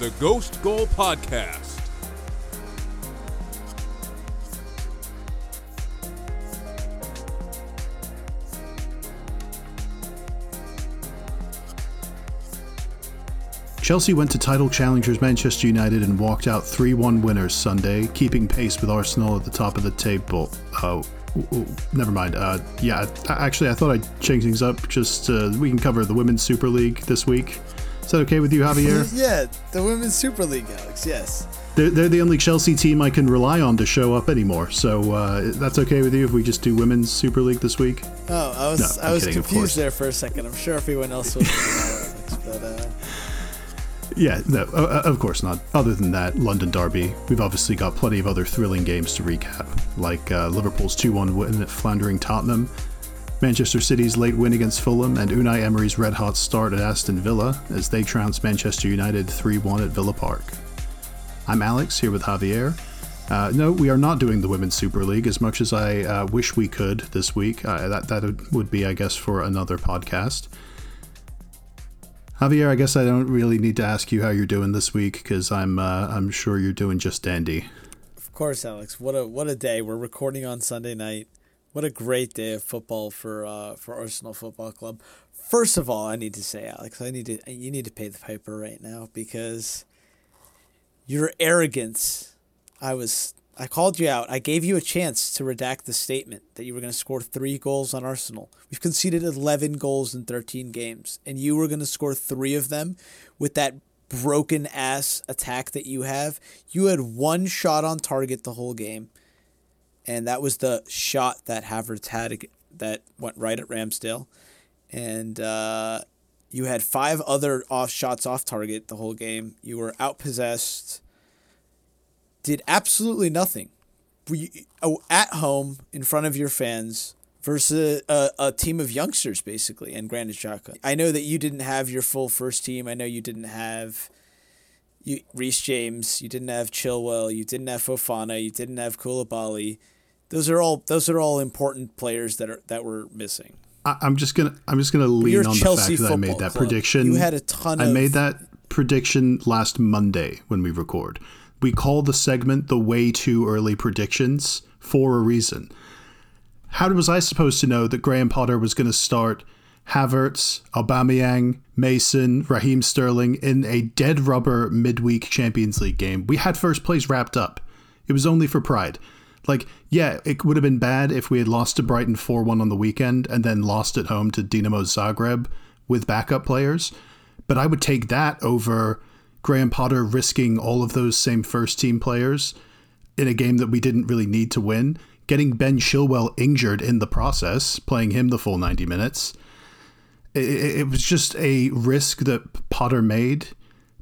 the Ghost Goal Podcast. Chelsea went to title challengers Manchester United and walked out 3 1 winners Sunday, keeping pace with Arsenal at the top of the table. Oh, never mind. Uh, yeah, actually, I thought I'd change things up. Just uh, we can cover the Women's Super League this week. Is that okay with you, Javier? yeah, the Women's Super League, Alex, yes. They're, they're the only Chelsea team I can rely on to show up anymore. So uh, that's okay with you if we just do Women's Super League this week? Oh, I was no, I was kidding, confused there for a second. I'm sure everyone else was. But, uh... Yeah, no, uh, of course not. Other than that, London Derby, we've obviously got plenty of other thrilling games to recap, like uh, Liverpool's 2 1 win at floundering Tottenham, Manchester City's late win against Fulham, and Unai Emery's red hot start at Aston Villa as they trounced Manchester United 3 1 at Villa Park. I'm Alex, here with Javier. Uh, no, we are not doing the Women's Super League as much as I uh, wish we could this week. Uh, that, that would be, I guess, for another podcast. Javier, I guess I don't really need to ask you how you're doing this week because I'm uh, I'm sure you're doing just dandy. Of course, Alex. What a what a day. We're recording on Sunday night. What a great day of football for uh, for Arsenal Football Club. First of all, I need to say, Alex, I need to you need to pay the piper right now because your arrogance. I was I called you out. I gave you a chance to redact the statement that you were going to score three goals on Arsenal. We've conceded 11 goals in 13 games, and you were going to score three of them with that broken ass attack that you have. You had one shot on target the whole game, and that was the shot that Havertz had that went right at Ramsdale. And uh, you had five other off shots off target the whole game. You were outpossessed did absolutely nothing. We, oh, at home in front of your fans versus a, a team of youngsters, basically, and Granit Xhaka. I know that you didn't have your full first team. I know you didn't have you Reece James. You didn't have Chilwell. You didn't have Fofana. You didn't have Koulibaly. Those are all those are all important players that are that were missing. I, am just gonna I'm just gonna lean on Chelsea the fact that I made that club. prediction. You had a ton. I of, made that prediction last Monday when we record we call the segment the way too early predictions for a reason. How was I supposed to know that Graham Potter was going to start Havertz, Aubameyang, Mason, Raheem Sterling in a dead rubber midweek Champions League game? We had first place wrapped up. It was only for pride. Like, yeah, it would have been bad if we had lost to Brighton 4 1 on the weekend and then lost at home to Dinamo Zagreb with backup players. But I would take that over Graham Potter risking all of those same first team players in a game that we didn't really need to win, getting Ben Chilwell injured in the process, playing him the full 90 minutes. It, it was just a risk that Potter made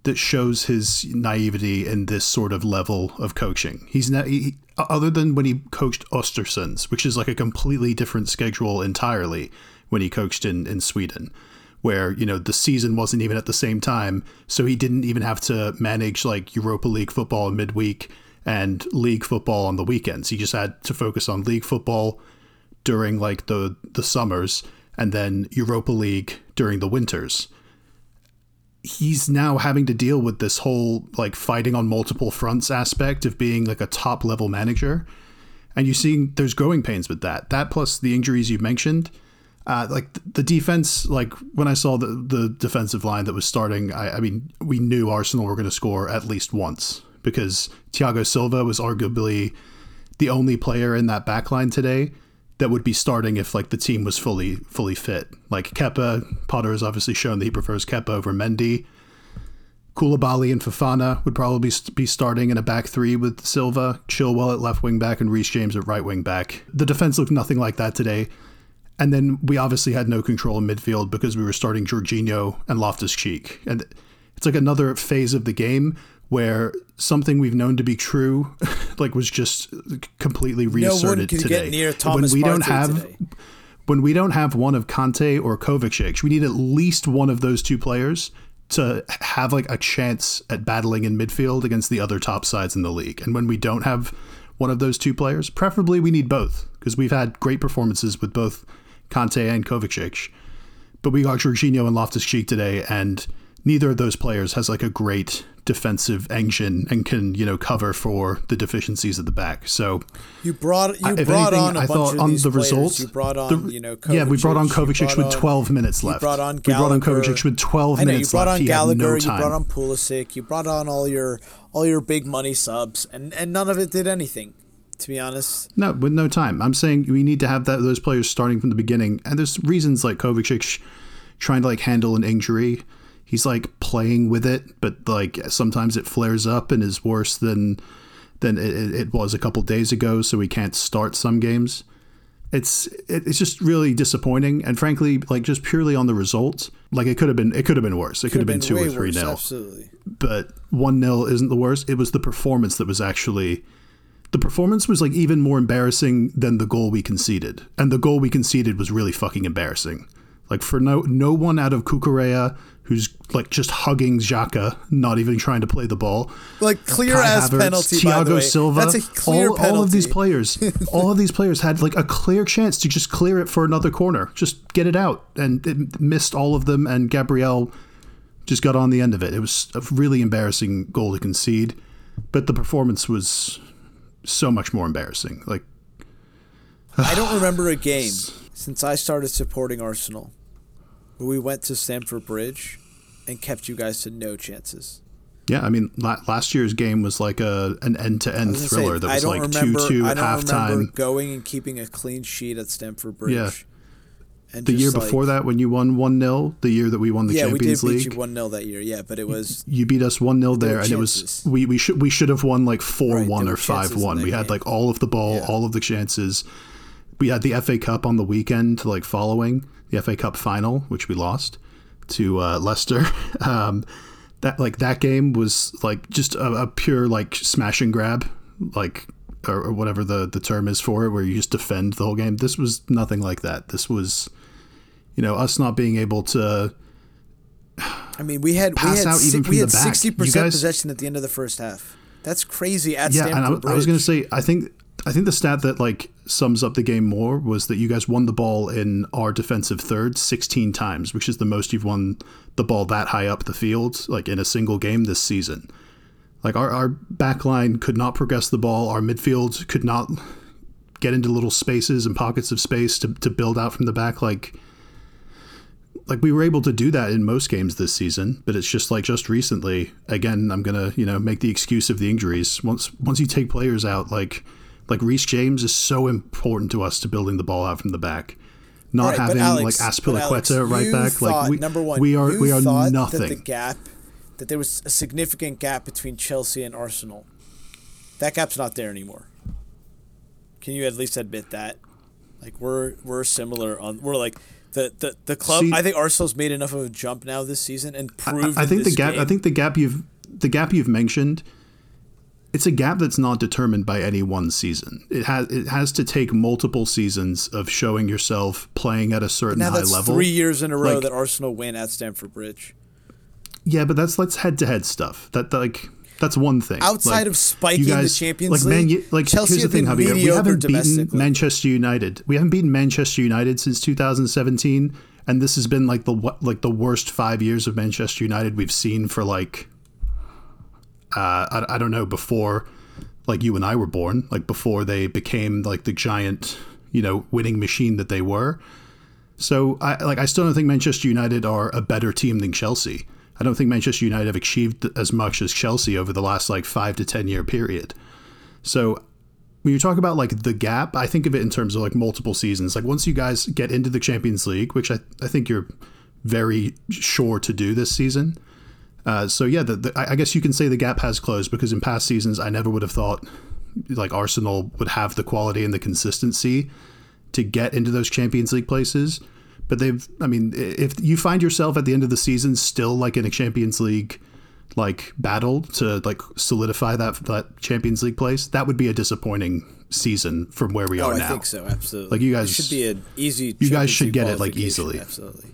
that shows his naivety in this sort of level of coaching. He's not, he, Uh, other than when he coached Östersunds, which is like a completely different schedule entirely when he coached in, in Sweden where you know the season wasn't even at the same time, so he didn't even have to manage like Europa League football midweek and league football on the weekends. He just had to focus on league football during like the the summers and then Europa League during the winters. He's now having to deal with this whole like fighting on multiple fronts aspect of being like a top level manager. And you're seeing there's growing pains with that. That plus the injuries you mentioned uh, like the defense, like when I saw the, the defensive line that was starting, I, I mean, we knew Arsenal were going to score at least once because Thiago Silva was arguably the only player in that back line today that would be starting if like the team was fully fully fit. Like Kepa, Potter has obviously shown that he prefers Kepa over Mendy. Koulibaly and Fofana would probably be starting in a back three with Silva, Chilwell at left wing back, and Reece James at right wing back. The defense looked nothing like that today. And then we obviously had no control in midfield because we were starting Jorginho and Loftus Cheek. And it's like another phase of the game where something we've known to be true like was just completely reasserted no today. when we don't have today. when we don't have one of Kante or Kovacic, we need at least one of those two players to have like a chance at battling in midfield against the other top sides in the league. And when we don't have one of those two players, preferably we need both because we've had great performances with both Kante and Kovacic. But we got Jorginho and Loftus Cheek today, and neither of those players has like a great defensive engine and can you know cover for the deficiencies at the back. So you brought you if brought anything, on a I bunch thought of on these the players. results. You brought on the- you know yeah, we brought on Kovacic, brought with on- 12 minutes left. brought on we brought on Gallagher. Kovacic with 12 I know minutes you brought left. on He Gallagher. no you brought on Pulisic. You brought on all your all your big money subs, and and none of it did anything. To be honest, No, with no time. I'm saying we need to have that those players starting from the beginning. And there's reasons like Kovacic trying to like handle an injury. He's like playing with it, but like sometimes it flares up and is worse than than it, it was a couple days ago. So we can't start some games. It's it, it's just really disappointing. And frankly, like just purely on the results, like it could have been it could have been worse. It could have been, two or three worse, nil Absolutely. but 1 0 isn't the worst. It was the performance that was actually. The performance was like even more embarrassing than the goal we conceded. And the goal we conceded was really fucking embarrassing. Like for no no one out of Cucurella who's like just hugging Xhaka, not even trying to play the ball. Like clear Kai as Havertz, penalty. Thiago. Silva, That's a clear all, penalty. all of these players, all of these players had like a clear chance to just clear it for another corner, just get it out, and it missed all of them. And Gabriel just got on the end of it. It was a really embarrassing goal to concede, but the performance was so much more embarrassing. Like I don't remember a game since I started supporting Arsenal where we went to Stamford Bridge and kept you guys to no chances. yeah, I mean, la- last year's game was like a an end to end thriller say, that was like remember, two two at halftime. going and keeping a clean sheet at Stamford Bridge. Yeah. And The year like- before that, when you won one 0 the year that we won the yeah, Champions we did League, beat you one 0 that year. Yeah, but it was you beat us one 0 there and it was we we should we should have won like four Right, one or five one. We had game. like all of the ball, Yeah. all of the chances. We had the FA Cup on the weekend, like following the FA Cup final, which we lost to uh, Leicester. Um, that like that game was like just a, a pure like smash and grab, like or, or whatever the the term is for it, where you just defend the whole game. This was nothing like that. This was, you know, us not being able to I mean, we had we Pass had out si- even we had sixty percent possession at the end of the first half. That's crazy at yeah, Stamford and I, I was going to say, I think I think the stat that like sums up the game more was that you guys won the ball in our defensive third 16 times, which is the most you've won the ball that high up the field, like in a single game this season. Like our our back line could not progress the ball, our midfield could not get into little spaces and pockets of space to, to build out from the back like like we were able to do that in most games this season, but it's just like just recently. Again, I'm gonna you know make the excuse of the injuries. Once once you take players out, like like Reece James is so important to us to building the ball out from the back. Not Right, having Alex- like Azpilicueta right back, thought, like we number one, we are we are nothing. That the gap, that there was a significant gap between Chelsea and Arsenal. That gap's not there anymore. Can you at least admit that? Like we're we're similar on we're like the the, the club. See- I think Arsenal's made enough of a jump now this season and proved. I, in think the gap. I think the gap you've the gap you've mentioned. It's a gap that's not determined by any one season. It has it has to take multiple seasons of showing yourself playing at a certain now high that's level. three years in a row Like- that Arsenal win at Stamford Bridge. Yeah, but that's let's head to head stuff. That, like that's one thing. Outside Like, of spiking you the guys- Champions like, League, U- like Chelsea here's the thing, Javier. We haven't beaten. Manchester United. We haven't beaten Manchester United since 2017, and this has been like the like the worst five years of Manchester United we've seen for like uh, I, I don't know before like you and I were born, like before they became like the giant you know winning machine that they were. So I like I still don't think Manchester United are a better team than Chelsea. I don't think Manchester United have achieved as much as Chelsea over the last like 5 to 10 year period. So when you talk about like the gap, I think of it in terms of like multiple seasons. Like once you guys get into the Champions League, which I, I think you're very sure to do this season. Uh, so yeah, the, the, I guess you can say the gap has closed because in past seasons I never would have thought like Arsenal would have the quality and the consistency to get into those Champions League places. But they've, I mean, if you find yourself at the end of the season still like in a Champions League like battle to like solidify that that Champions League place, that would be a disappointing season from where we Oh, are I now. I think so. Absolutely. Like, you It guys- should be an easy. you guys should get it, like, easily. Absolutely.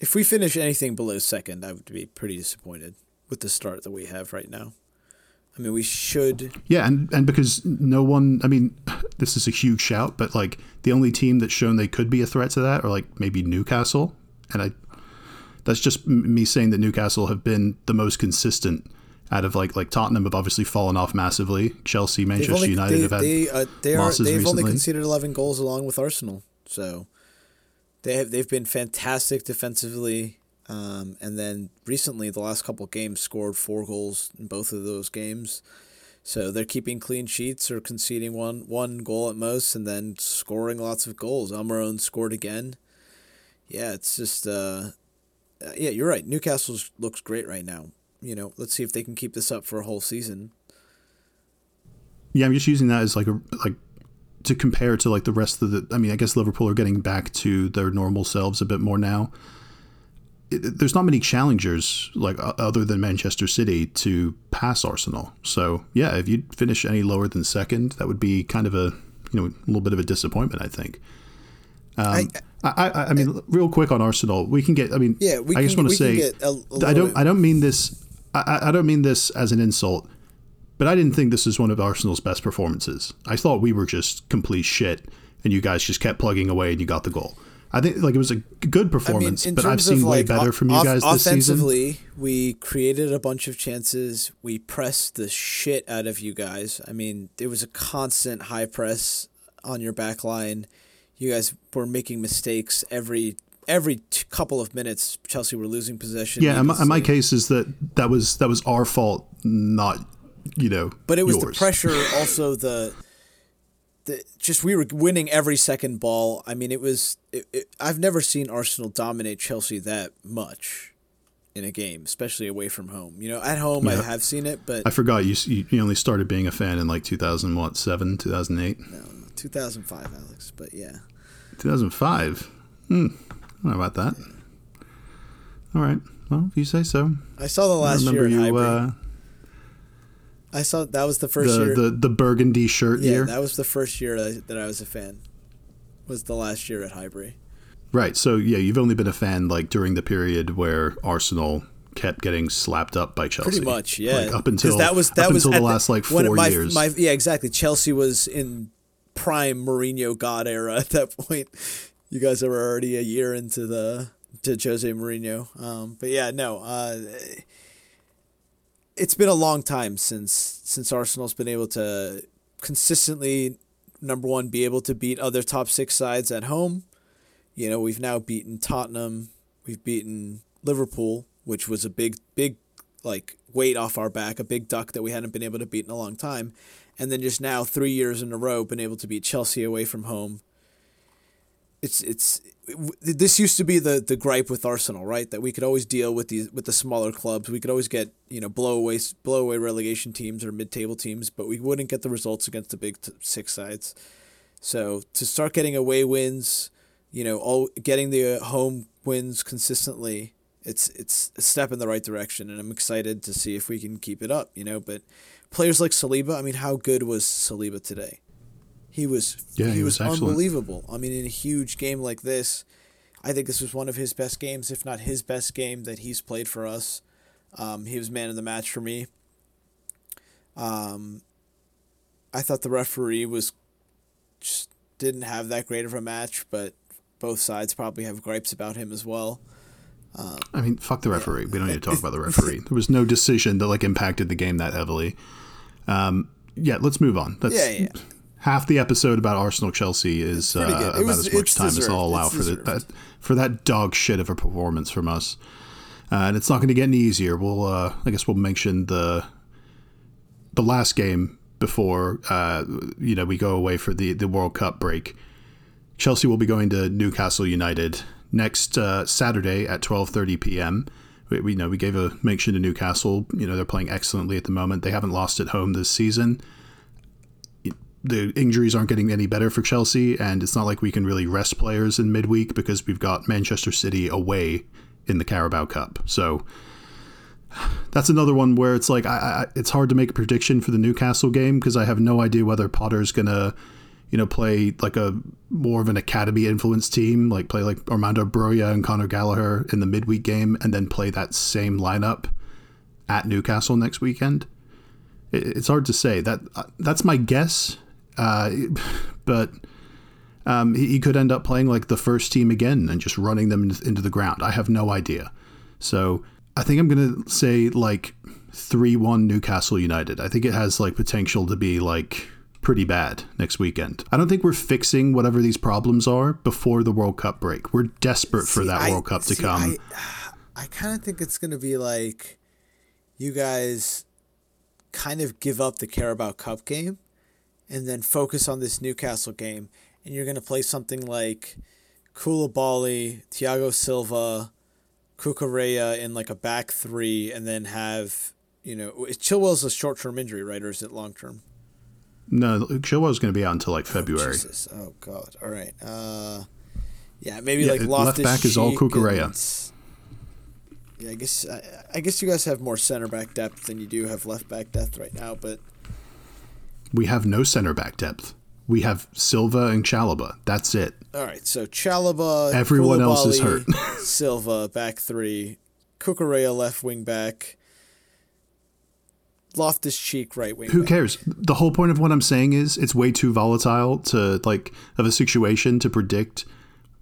If we finish anything below second, I would be pretty disappointed with the start that we have right now. I mean, we should. Yeah, and and because no one, I mean, this is a huge shout, but like the only team that's shown they could be a threat to that are like maybe Newcastle, and I That's just me saying that Newcastle have been the most consistent out of like like Tottenham have obviously fallen off massively. Chelsea, Manchester only, United they, have had they, uh, they are, losses They've recently. only conceded 11 goals along with Arsenal. So they have they've been fantastic defensively. Um, and then recently, the last couple games, scored four goals in both of those games. So they're keeping clean sheets or conceding one one goal at most, and then scoring lots of goals. Almiron scored again. Yeah, it's just uh, yeah, you're right. Newcastle looks great right now. You know, let's see if they can keep this up for a whole season. Yeah, I'm just using that as like a like to compare to like the rest of the. I mean, I guess Liverpool are getting back to their normal selves a bit more now. It, there's not many challengers like other than Manchester City to pass Arsenal. So yeah, if you finish any lower than second, that would be kind of a you know a little bit of a disappointment. I think. Um, I, I, I, I mean, real quick on Arsenal, we can get. I mean, yeah, we I just want to say, a, a I don't, I don't mean this. I, I don't mean this as an insult, but I didn't think this was one of Arsenal's best performances. I thought we were just complete shit, and you guys just kept plugging away, and you got the goal. I think like it was a good performance, I mean, but I've seen way like, better from you off, guys this offensively, season. we created a bunch of chances. We pressed the shit out of you guys. I mean, it was a constant high press on your back line. You guys were making mistakes every every t- couple of minutes. Chelsea were losing possession. Yeah, and my, and my case is that that was that was our fault, not you know. But it was yours. the pressure, also the. The, just we were winning every second ball. I mean, it was. It, it, I've never seen Arsenal dominate Chelsea that much in a game, especially away from home. You know, at home yeah. I have seen it, but I forgot you. You only started being a fan in like two thousand what seven, two thousand eight. No, two thousand five, Alex. But yeah, two thousand five. Hmm. I don't know about that. All right. Well, if you say so. I saw the last I year at you, uh, I saw that was the first the, year. the the burgundy shirt yeah, year. that was the first year that I, that I was a fan. Was the last year at Highbury. Right. So yeah, you've only been a fan like during the period where Arsenal kept getting slapped up by Chelsea. Pretty much, yeah. Like up until that was that was until the last like four my, years. My, yeah, exactly. Chelsea was in prime Mourinho god era at that point. You guys are already a year into the to Jose Mourinho. Um, but yeah, no. Uh, it's been a long time since since Arsenal's been able to consistently number one be able to beat other top six sides at home. You know, we've now beaten Tottenham, we've beaten Liverpool, which was a big big like weight off our back, a big duck that we hadn't been able to beat in a long time. And then just now 3 years in a row been able to beat Chelsea away from home. It's it's this used to be the the gripe with Arsenal, right? That we could always deal with these with the smaller clubs. We could always get you know blow away blow away relegation teams or mid table teams, but we wouldn't get the results against the big t- six sides. So to start getting away wins, you know, all getting the uh, home wins consistently, it's it's a step in the right direction, and I'm excited to see if we can keep it up. You know, but players like Saliba, I mean, how good was Saliba today? He was yeah, he, he was, was unbelievable. I mean, in a huge game like this, I think this was one of his best games, if not his best game that he's played for us. Um, he was man of the match for me. Um, I thought the referee was just didn't have that great of a match, but both sides probably have gripes about him as well. Um, I mean, fuck the referee. Yeah. We don't need to talk about the referee. There was no decision that like impacted the game that heavily. Um, yeah, let's move on. That's, yeah, yeah half the episode about Arsenal Chelsea is uh, about was, as much time deserved. as I'll allow it's for the, that for that dog shit of a performance from us. Uh, and it's not going to get any easier. We'll uh, I guess we'll mention the the last game before uh, you know we go away for the the World Cup break. Chelsea will be going to Newcastle United next uh, Saturday at 12:30 p.m. We, we you know we gave a mention to Newcastle. You know they're playing excellently at the moment. They haven't lost at home this season the injuries aren't getting any better for Chelsea, and it's not like we can really rest players in midweek because we've got Manchester City away in the Carabao Cup. So that's another one where it's like I, I, it's hard to make a prediction for the Newcastle game because I have no idea whether Potter's gonna, you know, play like a more of an academy influenced team, like play like Armando Broja and Conor Gallagher in the midweek game, and then play that same lineup at Newcastle next weekend. It, it's hard to say. That uh, that's my guess. Uh, but um, he, he, could end up playing like the first team again and just running them into the ground. I have no idea. So I think I'm going to say like 3 1 Newcastle United. I think it has like potential to be like pretty bad next weekend. I don't think we're fixing whatever these problems are before the World Cup break. We're desperate for that I- World Cup to come. I, I kind of think it's going to be like you guys kind of give up the Carabao Cup game and then focus on this Newcastle game. And you're going to play something like Koulibaly, Thiago Silva, Cucurella in like a back three, and then have, you know, is Chilwell's a short term injury, right? Or is it long term? no, Chilwell's going to be out until like February. Jesus. Oh God. All right. Uh, yeah, maybe Yeah, like left back is all Cucurella. Yeah, I guess I, I guess you guys have more center back depth than you do have left back depth right now. But we have no center back depth. We have Silva and Chalobah. That's it. all right, so Chalobah, Everyone else is hurt. Silva back three, Cucurella left wing back, Loftus Cheek right wing. Who back. cares? The whole point of what I'm saying is it's way too volatile to like of a situation to predict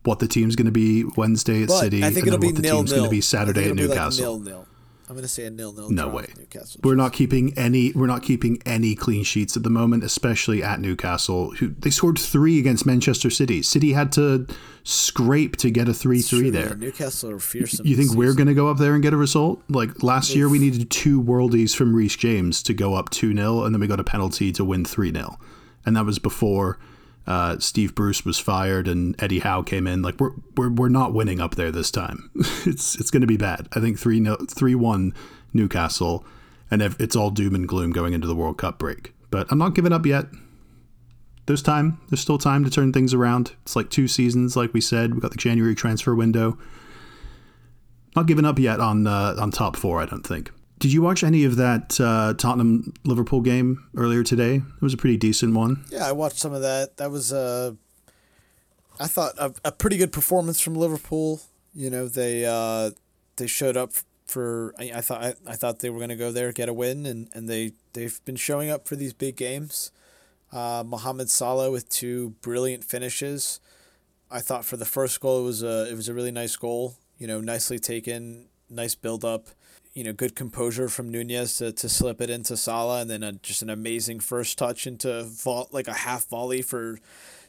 what the team's going to be Wednesday at But City I think and it'll be what the nil team's going to be Saturday at Newcastle. Like nil nil. I'm going to say a nil nil. No way. Newcastle. We're not keeping any. We're not keeping any clean sheets at the moment, especially at Newcastle. Who they scored three against Manchester City. City had to scrape to get a three-three there. yeah, Newcastle are fearsome. You think we're going to go up there and get a result? Like last year, we needed two worldies from Reece James to go up 2 0, and then we got a penalty to win 3 0. And that was before uh, Steve Bruce was fired and Eddie Howe came in. Like, we're, we're, we're not winning up there this time. it's it's going to be bad. I think 3 3 1 Newcastle, and ev- it's all doom and gloom going into the World Cup break. But I'm not giving up yet. There's time. There's still time to turn things around. It's like two seasons, like we said. We got the January transfer window. Not giving up yet on uh, on top four. I don't think. Did you watch any of that uh, Tottenham Liverpool game earlier today? It was a pretty decent one. Yeah, I watched some of that. That was uh, I thought a, a pretty good performance from Liverpool. You know, they uh, they showed up for. I, I thought I, I thought they were going to go there get a win, and, and they they've been showing up for these big games. Uh, Mohamed Salah with two brilliant finishes. I thought for the first goal it was a it was a really nice goal. You know, nicely taken, nice build up. You know, good composure from Nunez to, to slip it into Salah, and then a, just an amazing first touch into vol- like a half volley for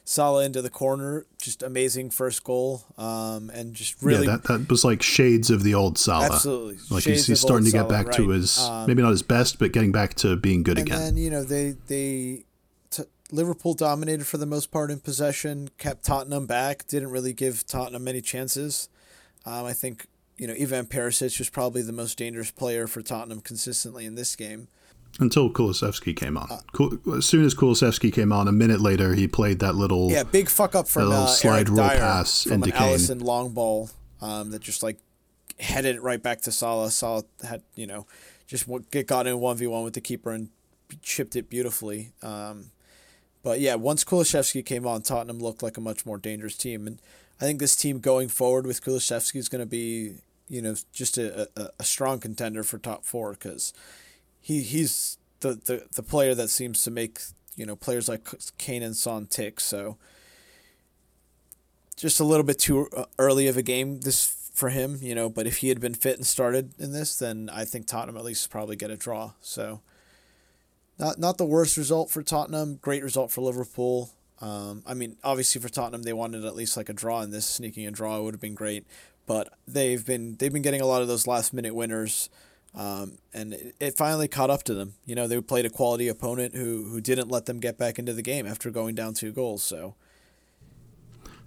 Salah into the corner. Just amazing first goal, um, and just really yeah, that, that was like shades of the old Salah. Absolutely. Like Shades he's, he's starting to get Salah, back to his Um, maybe not his best, but getting back to being good and again. then you know they they t- Liverpool dominated for the most part in possession, kept Tottenham back, didn't really give Tottenham many chances. Um, I think you know Ivan Perisic was probably the most dangerous player for Tottenham consistently in this game. Until Kulusevski came on. Uh, as soon as Kulusevski came on, a minute later he played that little Yeah, big fuck up from little uh, slide Eric roll Dier pass from an. Alisson long ball um, that just like headed it right back to Salah. Salah had you know just w- get got in one v one with the keeper and chipped it beautifully. Um, but yeah, once Kulusevski came on, Tottenham looked like a much more dangerous team, and I think this team going forward with Kulusevski is going to be you know just a, a, a strong contender for top four because he he's the, the the player that seems to make you know players like Kane and Son tick. So just a little bit too early of a game this for him, you know. But if he had been fit and started in this, then I think Tottenham at least probably get a draw. So not not the worst result for Tottenham. Great result for Liverpool. Um, I mean, obviously for Tottenham, they wanted at least like a draw in this. Sneaking a draw would have been great, but they've been they've been getting a lot of those last minute winners. Um, and it, it finally caught up to them. You know, they played a quality opponent who who didn't let them get back into the game after going down two goals. So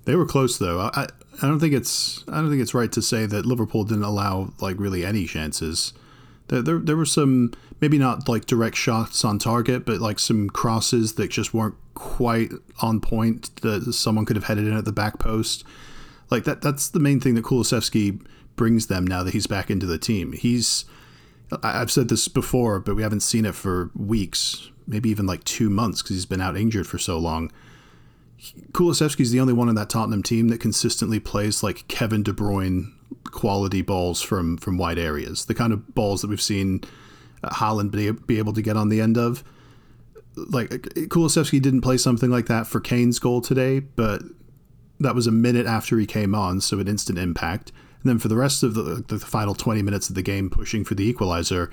They were close though. I I don't think it's I don't think it's right to say that Liverpool didn't allow like really any chances. There there, there were some maybe not like direct shots on target, but like some crosses that just weren't quite on point that someone could have headed in at the back post. Like that that's the main thing that Kulusevski brings them now that he's back into the team. He's I've said this before, but we haven't seen it for weeks, maybe even like two months because he's been out injured for so long. Kulusevski's the only one in that Tottenham team that consistently plays like Kevin De Bruyne quality balls from from wide areas, the kind of balls that we've seen uh, Haaland be, able to get on the end of. Like Kulusevski didn't play something like that for Kane's goal today, but that was a minute after he came on, so an instant impact. And then for the rest of the, the final 20 minutes of the game, pushing for the equalizer,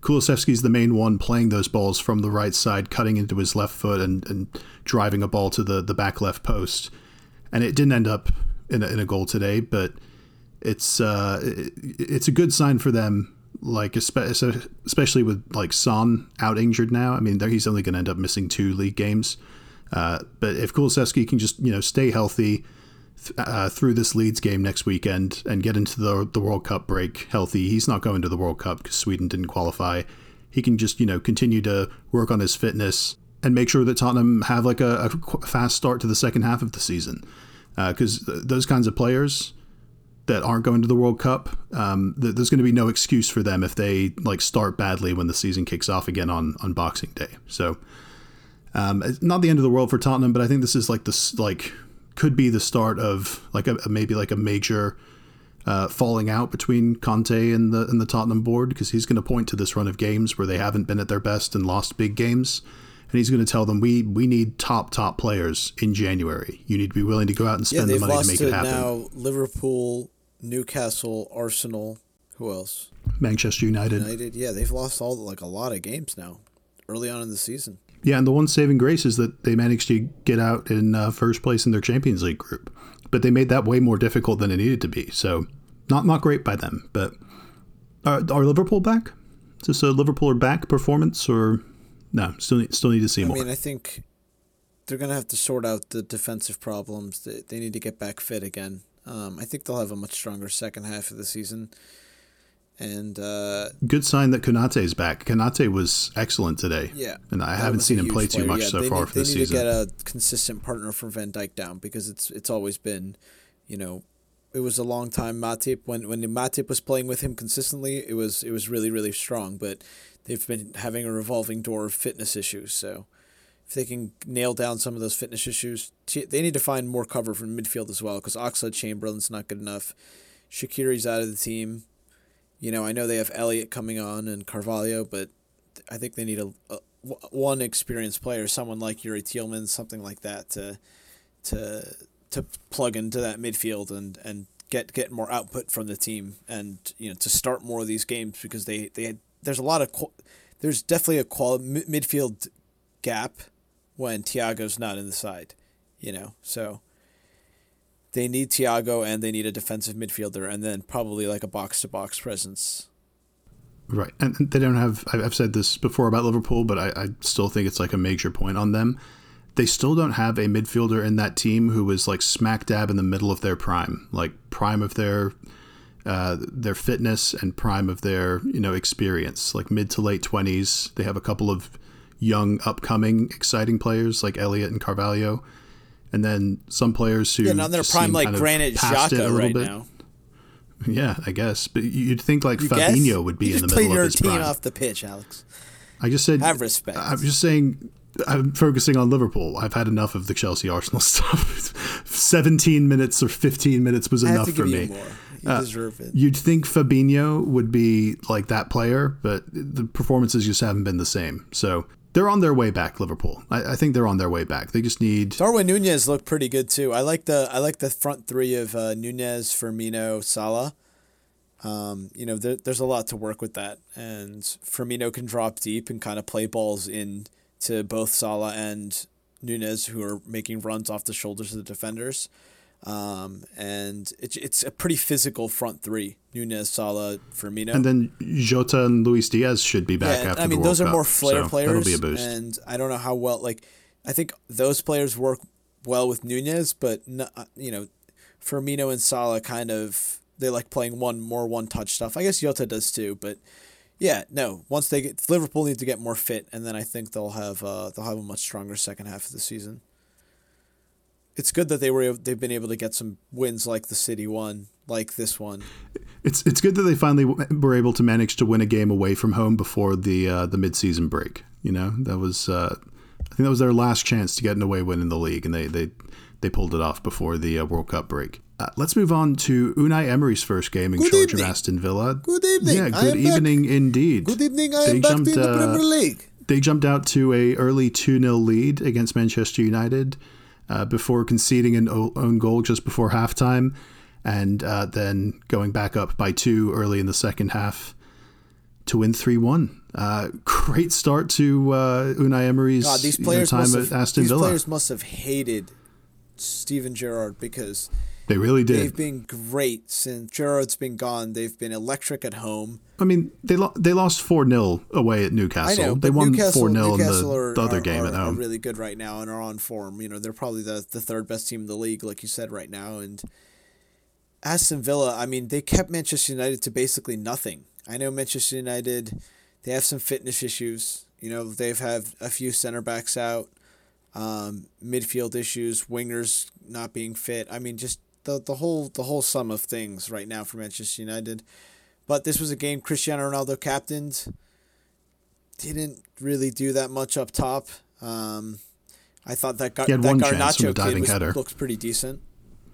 Kulusevski's the main one playing those balls from the right side, cutting into his left foot and, and driving a ball to the, the back left post. And it didn't end up in a, in a goal today, but it's uh, it, it's a good sign for them. Like especially with like Son out injured now. I mean, he's only going to end up missing two league games. Uh, but if Kulusevski can just you know stay healthy uh, through this Leeds game next weekend and get into the the World Cup break healthy, he's not going to the World Cup because Sweden didn't qualify. He can just you know continue to work on his fitness and make sure that Tottenham have like a, a fast start to the second half of the season because uh, those kinds of players that aren't going to the World Cup, um, there's going to be no excuse for them if they like start badly when the season kicks off again on on Boxing Day. So, um, not the end of the world for Tottenham, but I think this is like this like could be the start of like a, maybe like a major uh, falling out between Conte and the and the Tottenham board because he's going to point to this run of games where they haven't been at their best and lost big games. And he's going to tell them we we need top top players in January. You need to be willing to go out and spend yeah, the money to make to it happen. Now Liverpool, Newcastle, Arsenal, who else? Manchester United. United, yeah, they've lost all like a lot of games now, early on in the season. Yeah, and the one saving grace is that they managed to get out in uh, first place in their Champions League group, but they made that way more difficult than it needed to be. So, not not great by them. But are, are Liverpool back? Is this a Liverpool are back performance, or no? Still need, still need to see I more. I mean, I think they're going to have to sort out the defensive problems. They, they need to get back fit again. Um, I think they'll have a much stronger second half of the season. And uh, good sign that Konate is back. Konate was excellent today. Yeah, and I haven't seen him play player. too much yeah, so far need, for the season. They need to get a consistent partner for Van Dijk down because it's it's always been, you know, it was a long time Matip when when Matip was playing with him consistently. It was it was really really strong, but they've been having a revolving door of fitness issues. So if they can nail down some of those fitness issues, they need to find more cover from midfield as well because Oxlade Chamberlain's not good enough. Shaqiri's out of the team. You know, I know they have Elliott coming on and Carvalho, but I think they need a, a one experienced player, someone like Yuri Tielemans, something like that, to to to plug into that midfield and, and get get more output from the team, and you know to start more of these games because they they had, there's a lot of there's definitely a quality midfield gap when Thiago's not in the side, you know, so they need Thiago and they need a defensive midfielder and then probably like a box to box presence. Right. And they don't have, I've said this before about Liverpool, but I, I, still think it's like a major point on them. They still don't have a midfielder in that team who is like smack dab in the middle of their prime, like prime of their. Uh, their fitness and prime of their you know experience, like mid to late twenties. They have a couple of young, upcoming, exciting players like Elliott and Carvalho, and then some players who yeah, now they're prime like Granit Xhaka right bit. now. Yeah, I guess, but you'd think like you Fabinho guess? would be you in the middle of his team prime. off the pitch, Alex. I just said have respect. I'm just saying. I'm focusing on Liverpool. I've had enough of the Chelsea Arsenal stuff. 17 minutes or 15 minutes was enough for me. You uh, deserve it. You'd think Fabinho would be like that player, but the performances just haven't been the same. So they're on their way back. Liverpool. I, I, think they're on their way back. They just need Darwin Nunez looked pretty good too. I like the I like the front three of uh, Nunez, Firmino, Salah. Um, you know, there, there's a lot to work with that, and Firmino can drop deep and kind of play balls in to both Salah and Nunez, who are making runs off the shoulders of the defenders. Um, and it's it's a pretty physical front three: Nunez, Salah, Firmino, and then Jota and Luis Diaz should be back yeah, after. I mean, those are Cup, more flair so players, that'll be a boost. and I don't know how well. Like, I think those players work well with Nunez, but not, you know, Firmino and Salah kind of they like playing one more one touch stuff. I guess Jota does too, but yeah, no. Once they get Liverpool need to get more fit, and then I think they'll have uh, they'll have a much stronger second half of the season. It's good that they were they've been able to get some wins like the City one, like this one. It's it's good that they finally were able to manage to win a game away from home before the uh, the midseason break. You know that was uh, I think that was their last chance to get an away win in the league, and they they they pulled it off before the uh, World Cup break. Uh, let's move on to Unai Emery's first game in good charge evening. of Aston Villa. Good evening. Yeah, good evening back. indeed. Good evening. I they am back jumped, in the uh, Premier League. They jumped out to a early 2-0 lead against Manchester United uh, before conceding an own goal just before halftime. and uh, then going back up by two early in the second half to win 3 1. Uh, great start to uh, Unai Emery's God, these you know, players time must at have, Aston these Villa. players must have hated Steven Gerrard because they really did. they've been great since Gerrard's been gone. They've been electric at home. I mean, they lo- they lost 4 0 away at Newcastle. I know, they won 4 0 in the, are, the other are- game are, at are home. really good right now and are on form. You know, they're probably the, the third best team in the league, like you said, right now. And Aston Villa, I mean, they kept Manchester United to basically nothing. I know Manchester United, they have some fitness issues. You know, they've had a few center backs out, um, midfield issues, wingers not being fit. I mean, just the the whole the whole sum of things right now for Manchester United. But this was a game Cristiano Ronaldo captained. Didn't really do that much up top. Um, I thought that, Gar- that Garnacho kid was, looked pretty decent.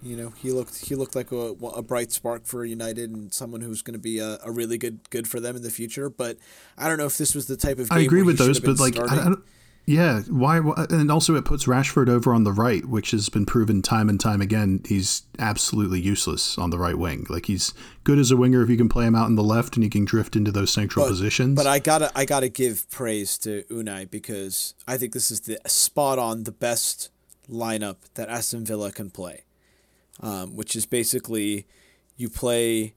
You know, he looked he looked like a, a bright spark for United and someone who's going to be a, a really good good for them in the future. But I don't know if this was the type of game I agree with those, but like, I. I don't, yeah, why, why? And also, it puts Rashford over on the right, which has been proven time and time again. He's absolutely useless on the right wing. Like he's good as a winger if you can play him out in the left and he can drift into those central but, positions. But I gotta I gotta give praise to Unai because I think this is the spot on the best lineup that Aston Villa can play, um, which is basically you play.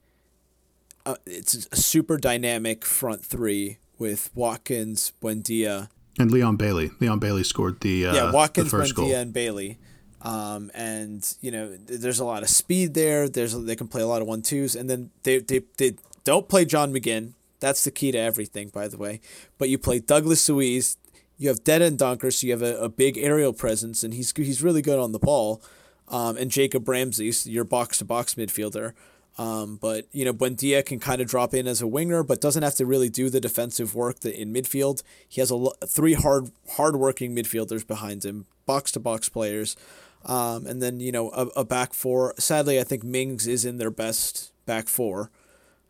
Uh, it's a super dynamic front three with Watkins, Buendia, and Leon Bailey, Leon Bailey scored the uh, yeah, Watkins, the first Buendia, goal. and Bailey. Um, and you know, there's a lot of speed there. There's they can play a lot of one twos, and then they, they they don't play John McGinn. That's the key to everything, by the way. But you play Douglas Luiz. You have Dendoncker, so you have a, a big aerial presence, and he's he's really good on the ball. Um, and Jacob Ramsey, so your box to box midfielder. Um, but you know, Buendia can kind of drop in as a winger, but doesn't have to really do the defensive work that in midfield. He has a lo- three hard hard-working midfielders behind him, box to box players, um, and then you know a, a back four. Sadly, I think Mings is in their best back four,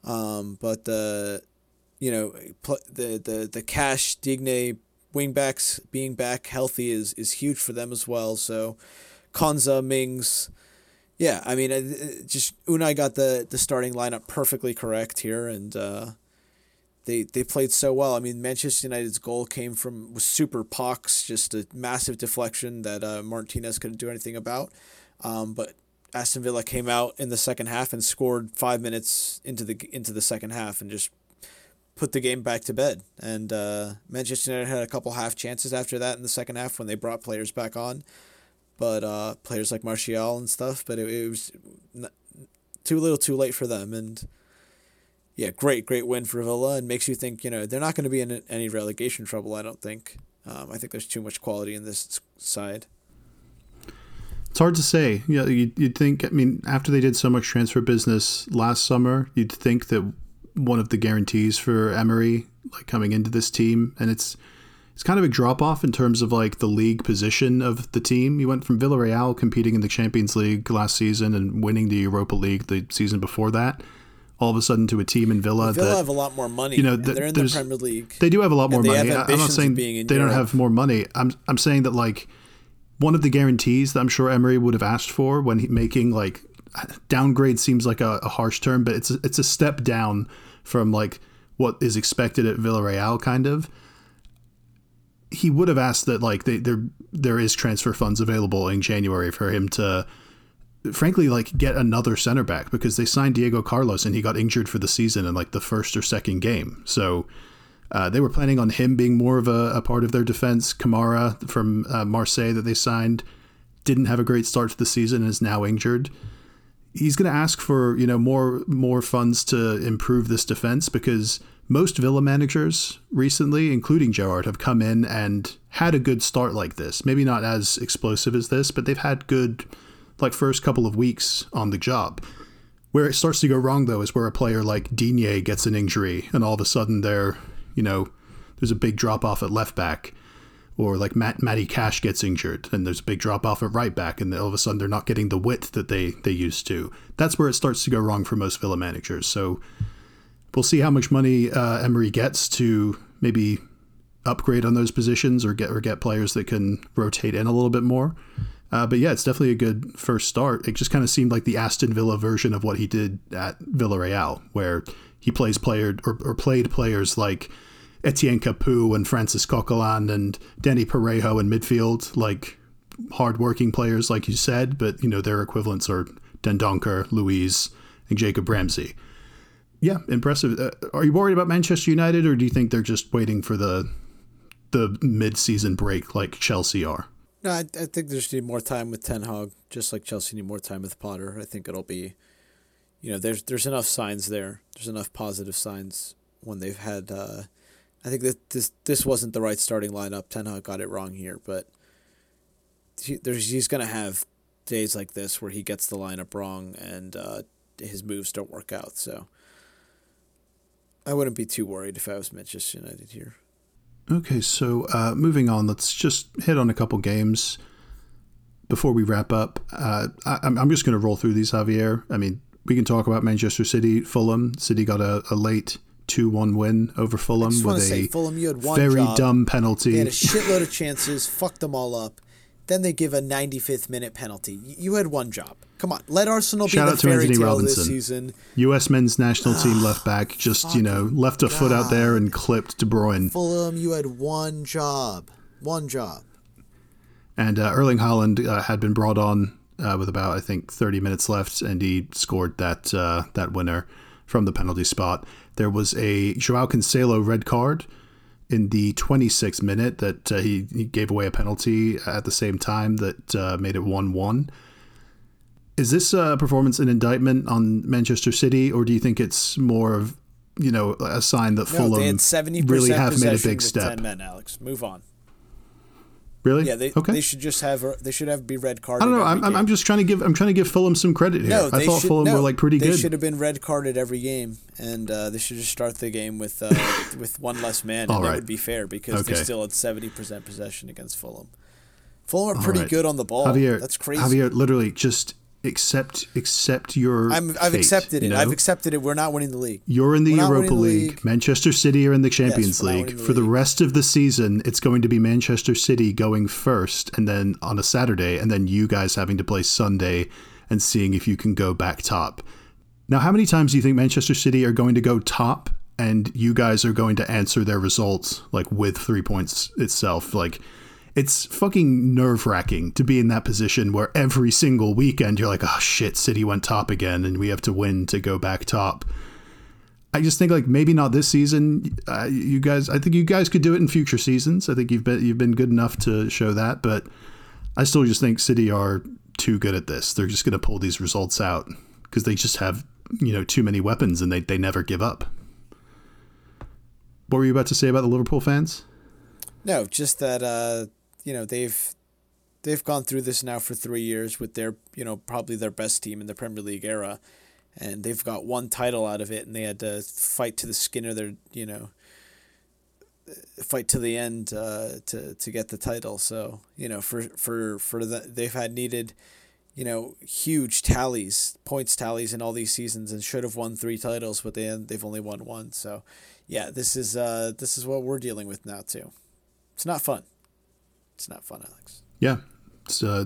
um, but the you know pl- the the the Cash Digne wingbacks being back healthy is is huge for them as well. So Konsa Mings. Yeah, I mean, it just Unai got the, the starting lineup perfectly correct here, and uh, they they played so well. I mean, Manchester United's goal came from was super pox, just a massive deflection that uh, Martinez couldn't do anything about. Um, but Aston Villa came out in the second half and scored five minutes into the into the second half and just put the game back to bed. And uh, Manchester United had a couple half chances after that in the second half when they brought players back on but uh, players like Martial and stuff. But it, it was too little, too late for them. And yeah, great, great win for Villa, and makes you think. You know, they're not going to be in any relegation trouble. I don't think. Um, I think there's too much quality in this side. It's hard to say. Yeah, you'd, you'd think. I mean, after they did so much transfer business last summer, you'd think that one of the guarantees for Emery, like coming into this team, and it's it's kind of a drop off in terms of like the league position of the team. You went from Villarreal competing in the Champions League last season and winning the Europa League the season before that, all of a sudden to a team in Villa Villa that have a lot more money. you know, they're in the Premier League. they do have a lot more money. I- I'm not saying they don't have more money. I'm I'm saying that like one of the guarantees that I'm sure Emery would have asked for when he, making like downgrade seems like a, a harsh term, but it's a, it's a step down from like what is expected at Villarreal, kind of. He would have asked that like they, there there is transfer funds available in January for him to frankly like get another center back because they signed Diego Carlos and he got injured for the season in like the first or second game. So uh, they were planning on him being more of a, a part of their defense. Kamara from uh, Marseille that they signed didn't have a great start to the season and is now injured. He's going to ask for you know more more funds to improve this defense because most Villa managers recently, including Gerrard, have come in and had a good start like this. Maybe not as explosive as this, but they've had good like first couple of weeks on the job. Where it starts to go wrong though is where a player like Digne gets an injury and all of a sudden they're, you know, there's a big drop off at left back. Or like Matt, Matty Cash gets injured and there's a big drop off at right back and all of a sudden they're not getting the width that they, they used to. That's where it starts to go wrong for most Villa managers. So we'll see how much money uh, Emery gets to maybe upgrade on those positions or get or get players that can rotate in a little bit more. Uh, but yeah, it's definitely a good first start. It just kind of seemed like the Aston Villa version of what he did at Villarreal, where he plays player or, or played players like Etienne Capoue and Francis Coquelin and Dani Parejo in midfield, like hardworking players, like you said, but you know their equivalents are Dendoncker, Luiz, and Jacob Ramsey. Yeah, impressive. Uh, are you worried about Manchester United, or do you think they're just waiting for the the mid-season break like Chelsea are? No, I, I think they just need more time with Ten Hag, just like Chelsea need more time with Potter. I think it'll be, you know, there's there's enough signs there. There's enough positive signs when they've had. Uh, I think that this this wasn't the right starting lineup. Ten Hag got it wrong here, but he, there's he's gonna have days like this where he gets the lineup wrong and uh, his moves don't work out. So I wouldn't be too worried if I was Manchester United here. Okay, so uh, moving on, let's just hit on a couple games before we wrap up. Uh, I, am just going to roll through these, Javier. I mean, we can talk about Manchester City, Fulham. City got a, a late 2 1 win over Fulham with a say, Fulham, you had one very job. dumb penalty. They had a shitload of chances, fucked them all up. Then they give a 95th minute penalty. You had one job. Come on, let Arsenal Shout be the to fairy Antonee tale Robinson. this season. U.S. men's national team left back just, you know, left a foot out there and clipped De Bruyne. Fulham, you had one job. One job. And uh, Erling Haaland uh, had been brought on uh, with about, I think, 30 minutes left, and he scored that uh, that winner from the penalty spot. There was a Joao Cancelo red card in the 26th minute that uh, he, he gave away a penalty at the same time that uh, made it 1 1. Is this a performance an indictment on Manchester City, or do you think it's more of you know a sign that No, Fulham they had 70% really have made a big step? 10 men, Alex. Move on. Really? Yeah, they, okay. they should just have they should have be red carded. I don't know. I'm, game. I'm just trying to give I'm trying to give Fulham some credit here. No, I thought should, Fulham no, were like pretty they good. should have been red carded every game, and uh, they should just start the game with uh, with one less man, and All that would be fair because they're still at seventy percent possession against Fulham. Fulham are pretty right. good on the ball. Javier, That's crazy. Javier, literally just accept accept your. I'm, I've fate, accepted it. you know? I've accepted it. We're not winning the league. You're in the We're Europa League. league. Manchester City are in the Champions we're League. the For the rest of the season, it's going to be Manchester City going first, and then on a Saturday, and then you guys having to play Sunday and seeing if you can go back top. Now, how many times do you think Manchester City are going to go top, and you guys are going to answer their results like with three points itself? Like, it's fucking nerve wracking to be in that position where every single weekend you're like, oh shit, City went top again, and we have to win to go back top. I just think like maybe not this season. Uh, you guys, I think you guys could do it in future seasons. I think you've been you've been good enough to show that, but I still just think City are too good at this. They're just going to pull these results out because they just have you know too many weapons and they they never give up. What were you about to say about the Liverpool fans? No, just that uh, you know they've they've gone through this now for three years with their you know probably their best team in the Premier League era, and they've got one title out of it, and they had to fight to the skin of their you know fight to the end uh, to to get the title. So you know for for for the they've had needed you know huge tallies points tallies in all these seasons and should have won three titles, but they they've only won one. So yeah, this is uh this is what we're dealing with now too. It's not fun. It's not fun, Alex. Yeah, it's uh,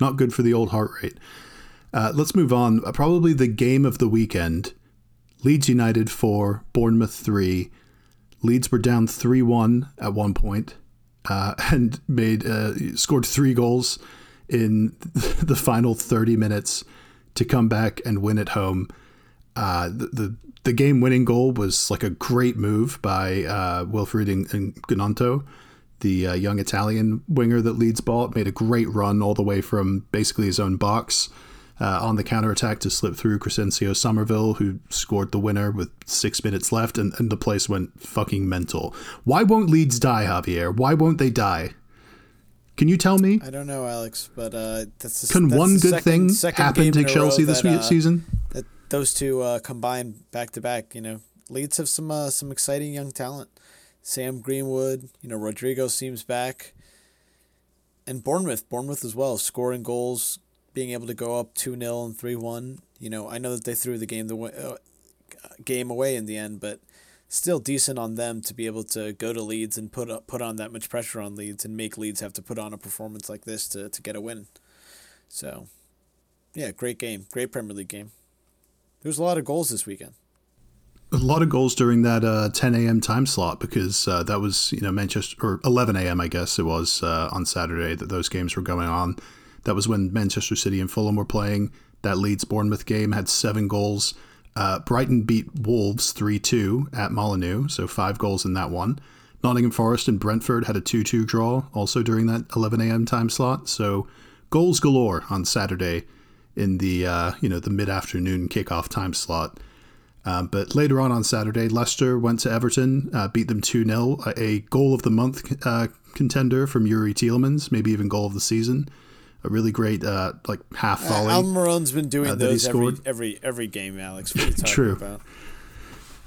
not good for the old heart rate. Uh, let's move on. Uh, probably the game of the weekend Leeds United 4, Bournemouth 3. Leeds were down 3 1 at one point, uh, and made uh, scored three goals in the final 30 minutes to come back and win at home. Uh, the, the the game winning goal was like a great move by uh, Wilfried Gnonto, the uh, young Italian winger that Leeds bought. Made a great run all the way from basically his own box uh, on the counterattack to slip through Crysencio Summerville, who scored the winner with six minutes left, and, and the place went fucking mental. Why won't Leeds die, Javier? Why won't they die? Can you tell me? I don't know, Alex, but uh, that's the, Can that's one good second, thing second happen to in a row Chelsea this that, uh, season? That those two uh, combined back to back, you know, Leeds have some uh, some exciting young talent. Sam Greenwood, you know, Rodrigo seems back, and Bournemouth, Bournemouth as well, scoring goals, being able to go up two 0 and three one. You know, I know that they threw the game the uh, game away in the end, but still decent on them to be able to go to Leeds and put up, put on that much pressure on Leeds and make Leeds have to put on a performance like this to, to get a win. So, yeah, great game, great Premier League game. There was a lot of goals this weekend. A lot of goals during that uh, 10 a.m. time slot because uh, that was you know Manchester or 11 a.m. I guess it was uh, on Saturday that those games were going on. That was when Manchester City and Fulham were playing. That Leeds Bournemouth game had seven goals. Uh, Brighton beat Wolves 3 2 at Molineux, so five goals in that one. Nottingham Forest and Brentford had a 2 2 draw also during that 11 a.m. time slot. So goals galore on Saturday in the uh, you know the mid afternoon kickoff time slot. Um, but later on on Saturday, Leicester went to Everton, uh, beat them 2 0. A goal of the month uh, contender from Youri Tielemans, maybe even goal of the season. A really great uh, like half volley. Uh, Almiron's been doing uh, those every, every every game, Alex. True. About?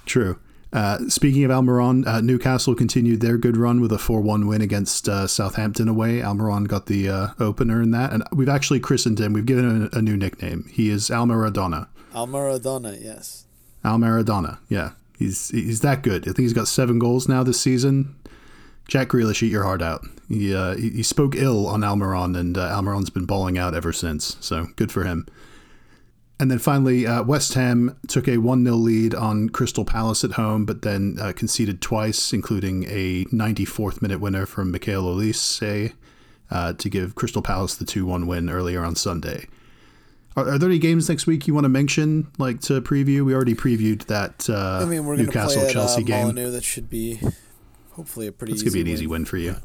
True. Uh, speaking of Almiron, uh, Newcastle continued their good run with a 4 1 win against uh, Southampton away. Almiron got the uh, opener in that. And we've actually christened him, we've given him a, a new nickname. He is Al Maradona. Al Maradona, yes. Al Maradona, yeah. He's, he's that good. I think he's got seven goals now this season. Jack Grealish, eat your heart out. He, uh, he, he, spoke ill on Almiron, and uh, Almiron's been balling out ever since. So good for him. And then finally, uh, West Ham took a 1 0 lead on Crystal Palace at home, but then uh, conceded twice, including a 94th minute winner from Michael Olise uh, to give Crystal Palace the 2 1 win earlier on Sunday. Are, are, there any games next week you want to mention, like to preview? We already previewed that uh, I mean, we're Newcastle play at, Chelsea uh, game. That should be hopefully a pretty. It's gonna be an win. easy win for you. Yeah.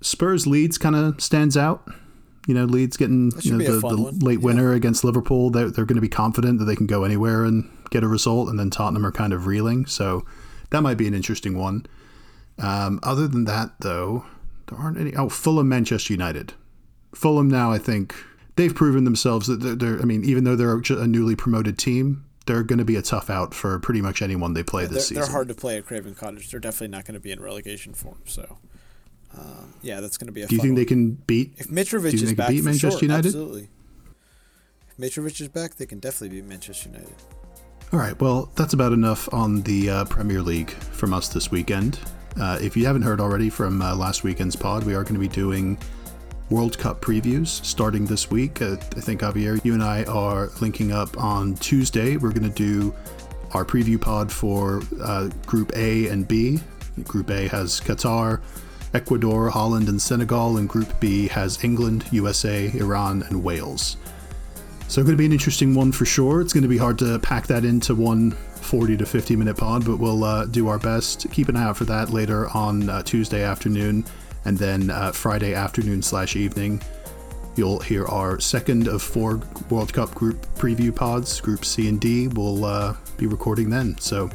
Spurs Leeds kind of stands out. You know, Leeds getting you know, the, the late yeah. winner against Liverpool. They're, they're going to be confident that they can go anywhere and get a result, and then Tottenham are kind of reeling. So that might be an interesting one. Um, other than that, though, there aren't any. Oh, Fulham, Manchester United. Fulham now, I think they've proven themselves that they're, they're I mean, even though they're a newly promoted team, they're going to be a tough out for pretty much anyone they play yeah, this they're, season. They're hard to play at Craven Cottage. They're definitely not going to be in relegation form. So um, yeah, that's going to be a. Do you think one. they can beat? If Mitrovic is back, beat Manchester sure, United? Absolutely. If Mitrovic is back, they can definitely beat Manchester United. All right, well, that's about enough on the uh, Premier League from us this weekend. Uh, if you haven't heard already from uh, last weekend's pod, we are going to be doing World Cup previews starting this week. Uh, I think, Javier, you and I are linking up on Tuesday. We're going to do our preview pod for uh, Group A and B. Group A has Qatar, Ecuador, Holland, and Senegal, and Group B has England, USA, Iran, and Wales. So, going to be an interesting one for sure. It's going to be hard to pack that into one 40 to 50 minute pod, but we'll uh, do our best. Keep an eye out for that later on uh, Tuesday afternoon, and then uh, Friday afternoon slash evening. You'll hear our second of four World Cup group preview pods. Group C and D will uh, be recording then. So,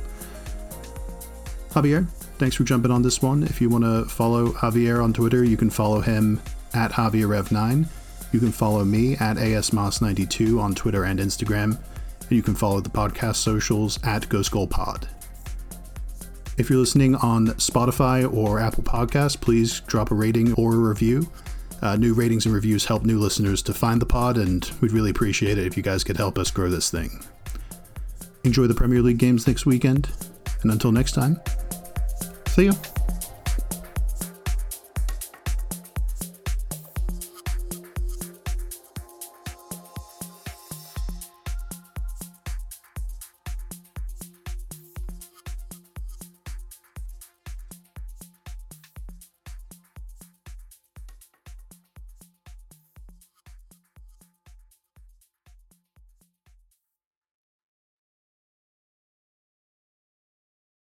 Javier, thanks for jumping on this one. If you want to follow Javier on Twitter, you can follow him at JavierRev9. You can follow me at ASMoss92 on Twitter and Instagram. And you can follow the podcast socials at GhostGoalPod. If you're listening on Spotify or Apple Podcasts, please drop a rating or a review. Uh, new ratings and reviews help new listeners to find the pod, and we'd really appreciate it if you guys could help us grow this thing. Enjoy the Premier League games next weekend, and until next time, See you.